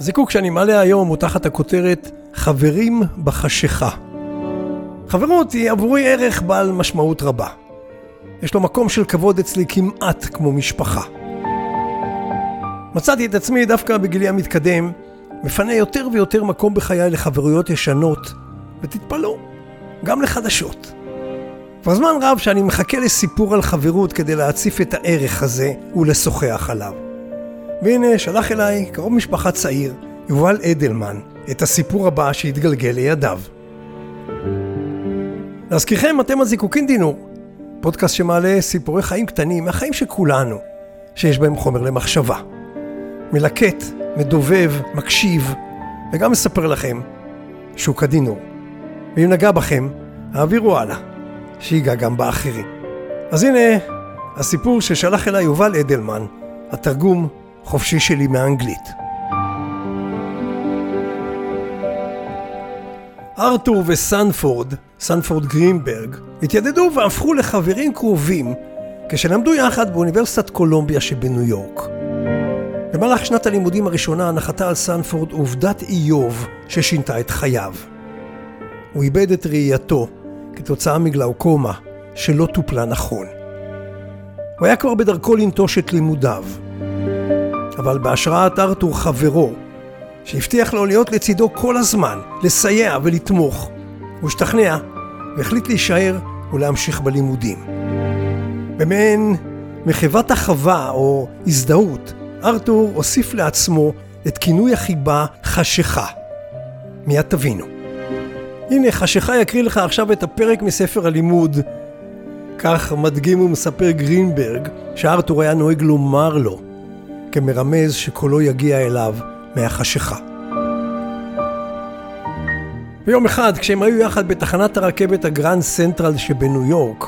הזיקוק שאני מעלה היום הוא תחת הכותרת חברים בחשיכה. חברות היא עבורי ערך בעל משמעות רבה. יש לו מקום של כבוד אצלי כמעט כמו משפחה. מצאתי את עצמי דווקא בגילי המתקדם, מפנה יותר ויותר מקום בחיי לחברויות ישנות, ותתפלאו, גם לחדשות. כבר זמן רב שאני מחכה לסיפור על חברות כדי להציף את הערך הזה ולשוחח עליו. והנה, שלח אליי קרוב משפחה צעיר, יובל אדלמן, את הסיפור הבא שהתגלגל לידיו. להזכירכם, אתם הזיקוקין דינור, פודקאסט שמעלה סיפורי חיים קטנים מהחיים של כולנו, שיש בהם חומר למחשבה. מלקט, מדובב, מקשיב, וגם מספר לכם שהוא כדינור. ואם נגע בכם, העבירו הלאה, שיגע גם באחרים. אז הנה הסיפור ששלח אליי יובל אדלמן, התרגום חופשי שלי מאנגלית. ארתור וסנפורד, סנפורד גרינברג, התיידדו והפכו לחברים קרובים כשלמדו יחד באוניברסיטת קולומביה שבניו יורק. במהלך שנת הלימודים הראשונה נחתה על סנפורד עובדת איוב ששינתה את חייו. הוא איבד את ראייתו כתוצאה מגלאוקומה שלא טופלה נכון. הוא היה כבר בדרכו לנטוש את לימודיו. אבל בהשראת ארתור חברו, שהבטיח לו להיות לצידו כל הזמן, לסייע ולתמוך, הוא השתכנע והחליט להישאר ולהמשיך בלימודים. במעין מחוות החווה או הזדהות, ארתור הוסיף לעצמו את כינוי החיבה חשיכה. מיד תבינו. הנה, חשיכה יקריא לך עכשיו את הפרק מספר הלימוד. כך מדגים ומספר גרינברג, שארתור היה נוהג לומר לו, כמרמז שקולו יגיע אליו מהחשיכה. ביום אחד, כשהם היו יחד בתחנת הרכבת הגרנד סנטרל שבניו יורק,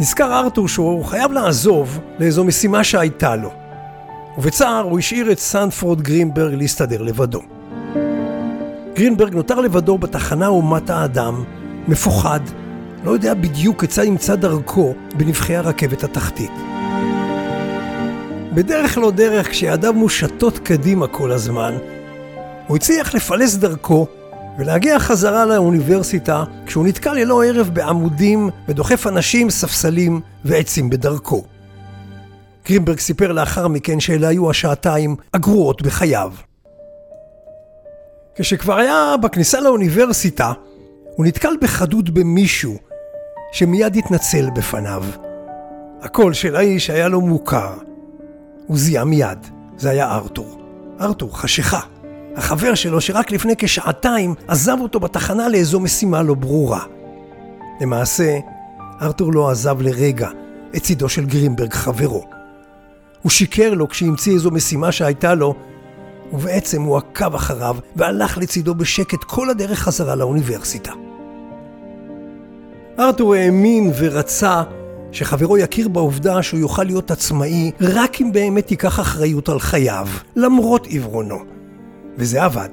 נזכר ארתור שהוא חייב לעזוב לאיזו משימה שהייתה לו. ובצער הוא השאיר את סנפורד גרינברג להסתדר לבדו. גרינברג נותר לבדו בתחנה אומת האדם, מפוחד, לא יודע בדיוק כיצד ימצא דרכו בנבחי הרכבת התחתית. בדרך לא דרך, כשידיו מושטות קדימה כל הזמן, הוא הצליח לפלס דרכו ולהגיע חזרה לאוניברסיטה כשהוא נתקע ללא ערב בעמודים ודוחף אנשים, ספסלים ועצים בדרכו. גרינברג סיפר לאחר מכן שאלה היו השעתיים הגרועות בחייו. כשכבר היה בכניסה לאוניברסיטה, הוא נתקל בחדות במישהו שמיד התנצל בפניו. הקול של האיש היה לו מוכר. הוא זיהה מיד, זה היה ארתור. ארתור, חשיכה. החבר שלו שרק לפני כשעתיים עזב אותו בתחנה לאיזו משימה לא ברורה. למעשה, ארתור לא עזב לרגע את צידו של גרינברג חברו. הוא שיקר לו כשהמציא איזו משימה שהייתה לו, ובעצם הוא עקב אחריו והלך לצידו בשקט כל הדרך חזרה לאוניברסיטה. ארתור האמין ורצה שחברו יכיר בעובדה שהוא יוכל להיות עצמאי רק אם באמת ייקח אחריות על חייו, למרות עיוורונו. וזה עבד.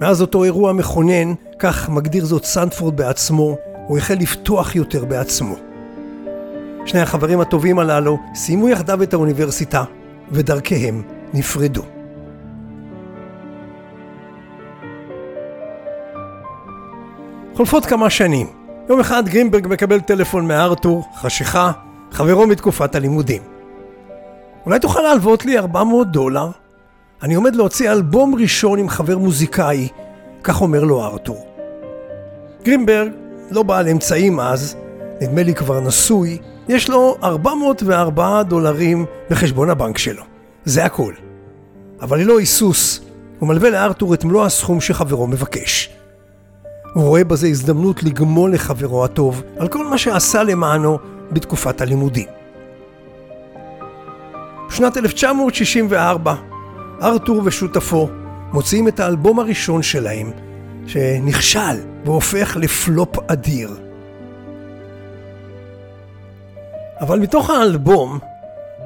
מאז אותו אירוע מכונן, כך מגדיר זאת סנדפורד בעצמו, הוא החל לפתוח יותר בעצמו. שני החברים הטובים הללו סיימו יחדיו את האוניברסיטה, ודרכיהם נפרדו. חולפות כמה שנים. יום אחד גרינברג מקבל טלפון מארתור, חשיכה, חברו מתקופת הלימודים. אולי תוכל להלוות לי 400 דולר? אני עומד להוציא אלבום ראשון עם חבר מוזיקאי, כך אומר לו ארתור. גרינברג לא בעל אמצעים אז, נדמה לי כבר נשוי, יש לו 404 דולרים בחשבון הבנק שלו. זה הכל. אבל ללא היסוס, הוא מלווה לארתור את מלוא הסכום שחברו מבקש. הוא רואה בזה הזדמנות לגמול לחברו הטוב על כל מה שעשה למענו בתקופת הלימודים. בשנת 1964, ארתור ושותפו מוציאים את האלבום הראשון שלהם, שנכשל והופך לפלופ אדיר. אבל מתוך האלבום,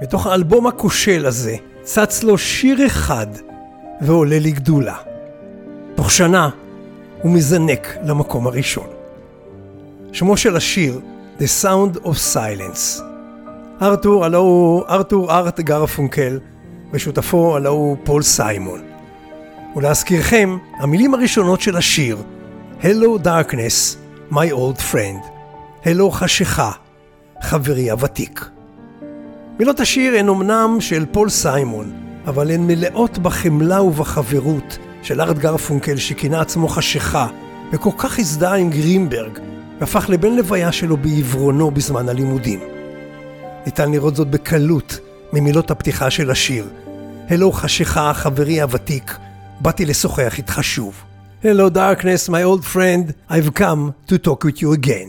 מתוך האלבום הכושל הזה, צץ לו שיר אחד ועולה לגדולה. תוך שנה הוא מזנק למקום הראשון. שמו של השיר The Sound of Silence. ארתור, הלוא הוא ארתור ארט גרפונקל, ושותפו הלוא הוא פול סיימון. ולהזכירכם, המילים הראשונות של השיר Hello Darkness, My Old Friend, Hello חשיכה, חברי הוותיק. מילות השיר הן אמנם של פול סיימון, אבל הן מלאות בחמלה ובחברות של ארט גרפונקל שכינה עצמו חשיכה, וכל כך הזדהה עם גרינברג, והפך לבן לוויה שלו בעיוורונו בזמן הלימודים. ניתן לראות זאת בקלות ממילות הפתיחה של השיר. הלו חשיכה, חברי הוותיק, באתי לשוחח איתך שוב. Hello darkness, my old friend, I've come to talk with you again.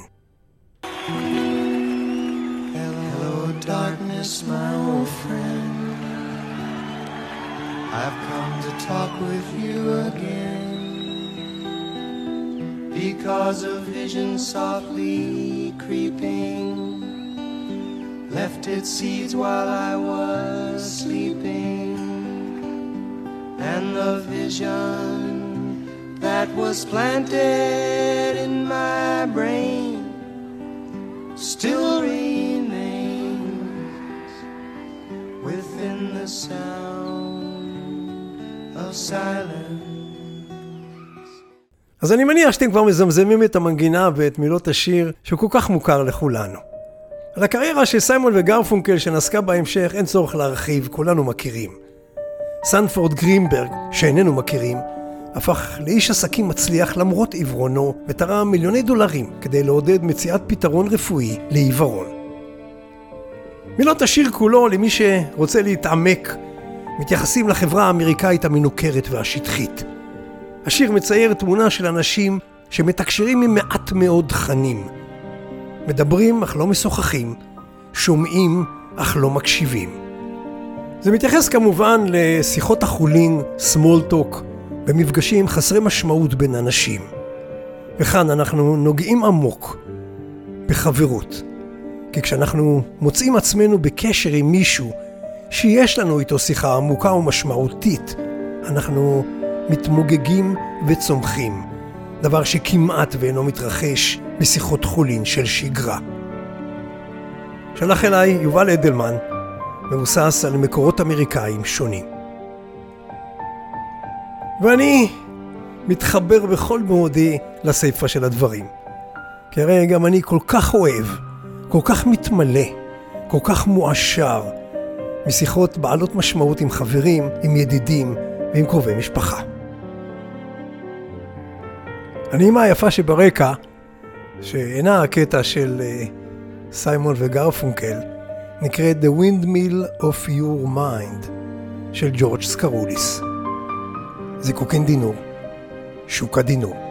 Hello, darkness, my old friend. I've come talk with you again. Because a vision softly creeping left its seeds while I was sleeping. And the vision that was planted in my brain still remains within the sound. אז אני מניח שאתם כבר מזמזמים את המנגינה ואת מילות השיר שהוא כל כך מוכר לכולנו. על הקריירה של סיימון וגרפונקל שנסקה בהמשך אין צורך להרחיב, כולנו מכירים. סנפורד גרינברג, שאיננו מכירים, הפך לאיש עסקים מצליח למרות עיוורונו ותרם מיליוני דולרים כדי לעודד מציאת פתרון רפואי לעיוורון. מילות השיר כולו, למי שרוצה להתעמק, מתייחסים לחברה האמריקאית המנוכרת והשטחית. השיר מצייר תמונה של אנשים שמתקשרים עם מעט מאוד תכנים. מדברים אך לא משוחחים, שומעים אך לא מקשיבים. זה מתייחס כמובן לשיחות החולין, small talk, במפגשים חסרי משמעות בין אנשים. וכאן אנחנו נוגעים עמוק בחברות. כי כשאנחנו מוצאים עצמנו בקשר עם מישהו שיש לנו איתו שיחה עמוקה ומשמעותית, אנחנו מתמוגגים וצומחים, דבר שכמעט ואינו מתרחש בשיחות חולין של שגרה. שלח אליי יובל אדלמן, מבוסס על מקורות אמריקאים שונים. ואני מתחבר בכל מאודי לסיפה של הדברים. כי הרי גם אני כל כך אוהב, כל כך מתמלא, כל כך מועשר משיחות בעלות משמעות עם חברים, עם ידידים ועם קרובי משפחה. הנעימה היפה שברקע, שאינה הקטע של uh, סיימון וגרפונקל, נקראת The Windmill of Your Mind של ג'ורג' סקרוליס. זיקוקין דינור, שוק הדינור.